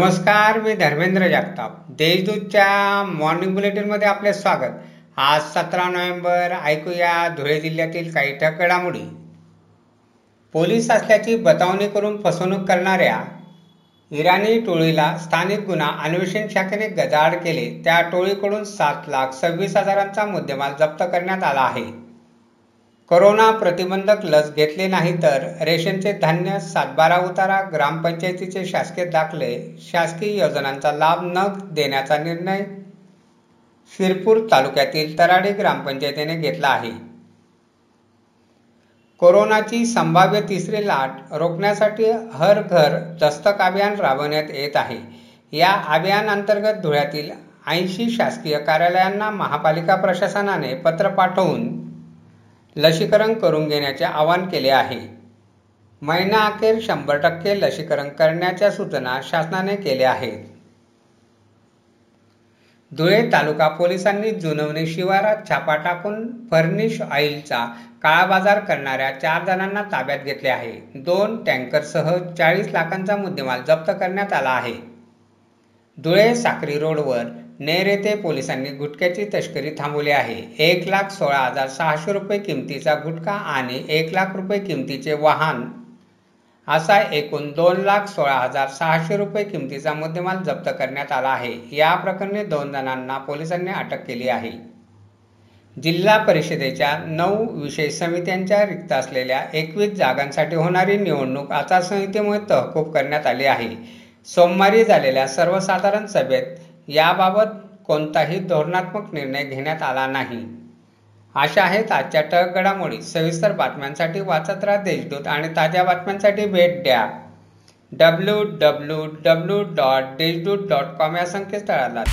नमस्कार मी धर्मेंद्र जगताप. देशदूतच्या मॉर्निंग बुलेटिनमध्ये आपले स्वागत. आज सतरा नोव्हेंबर ऐकूया धुळे जिल्ह्यातील काही ठकडामोडी घडामोडी पोलीस असल्याची बतावणी करून फसवणूक करणाऱ्या इराणी टोळीला स्थानिक गुन्हा अन्वेषण शाखेने गजाआड केले. त्या टोळीकडून सात लाख सव्वीस हजारांचा मुद्देमाल जप्त करण्यात आला आहे. कोरोना प्रतिबंधक लस घेतले नाही तर रेशनचे धान्य सातबारा उतारा ग्रामपंचायतीचे शासकीय दाखले शासकीय योजनांचा लाभ न देण्याचा निर्णय शिरपूर तालुक्यातील तराडी ग्रामपंचायतीने घेतला आहे. कोरोनाची संभाव्य तिसरी लाट रोखण्यासाठी हर घर दस्तक अभियान राबवण्यात येत आहे. या अभियानांतर्गत धुळ्यातील ऐंशी शासकीय कार्यालयांना महापालिका प्रशासनाने पत्र पाठवून लसीकरण करून घेण्याचे आवाहन केले आहे. महिना अखेर शंभर टक्के लसीकरण करण्याच्या सूचना शासनाने केल्या आहेत. धुळे तालुका पोलिसांनी जुनवणे शिवारात छापा टाकून फर्निश ऑइलचा काळाबाजार करणाऱ्या चार जणांना ताब्यात घेतले आहे. दोन टँकरसह चाळीस लाखांचा मुद्देमाल जप्त करण्यात आला आहे. धुळे साक्री रोडवर नेर येथे पोलिसांनी गुटख्याची तस्करी थांबवली आहे. एक लाख सोळा हजार सहाशे रुपये किमतीचा गुटखा आणि एक लाख रुपये किमतीचे वाहन. असा एकूण दोन लाख सोळा हजार सहाशे रुपये किमतीचा मुद्देमाल जप्त करण्यात आला आहे. या प्रकरणी दोन जणांना पोलिसांनी अटक केली आहे. जिल्हा परिषदेच्या नऊ विषय समित्यांच्या रिक्त असलेल्या एकवीस जागांसाठी होणारी निवडणूक आचारसंहितेमुळे तहकूब करण्यात आली आहे. सोमवारी झालेल्या सर्वसाधारण सभेत याबाबत कोणताही धोरणात्मक निर्णय घेण्यात आला नाही. अशा आहेत आजच्या टक घडामोडी सविस्तर बातम्यांसाठी वाचत राहा देशदूत आणि ताज्या बातम्यांसाठी भेट द्या. W W W dot Deshdoot dot com या संकेतस्थळाला.